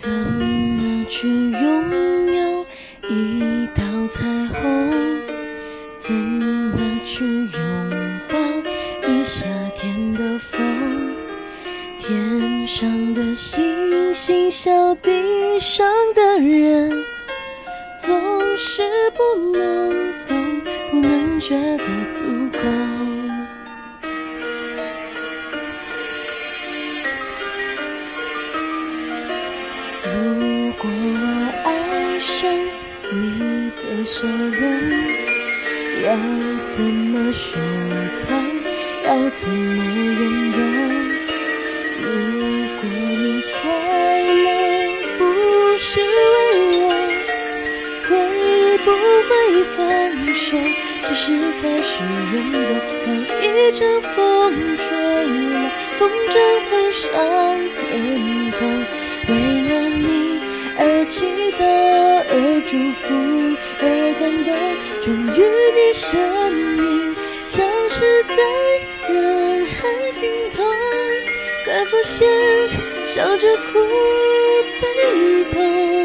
怎么去拥有一道彩虹？怎么去拥抱一夏天的风？天上的星星，笑地上的人，总是不能懂，不能觉得足够。的笑容，要怎么收藏？要怎么拥有？如果你快乐不是为我，会不会放手？其实才是拥有。当一阵风吹来，风筝飞上天期待，而祝福，而感动。终于你身影消失在人海尽头。才发现，笑着哭最痛。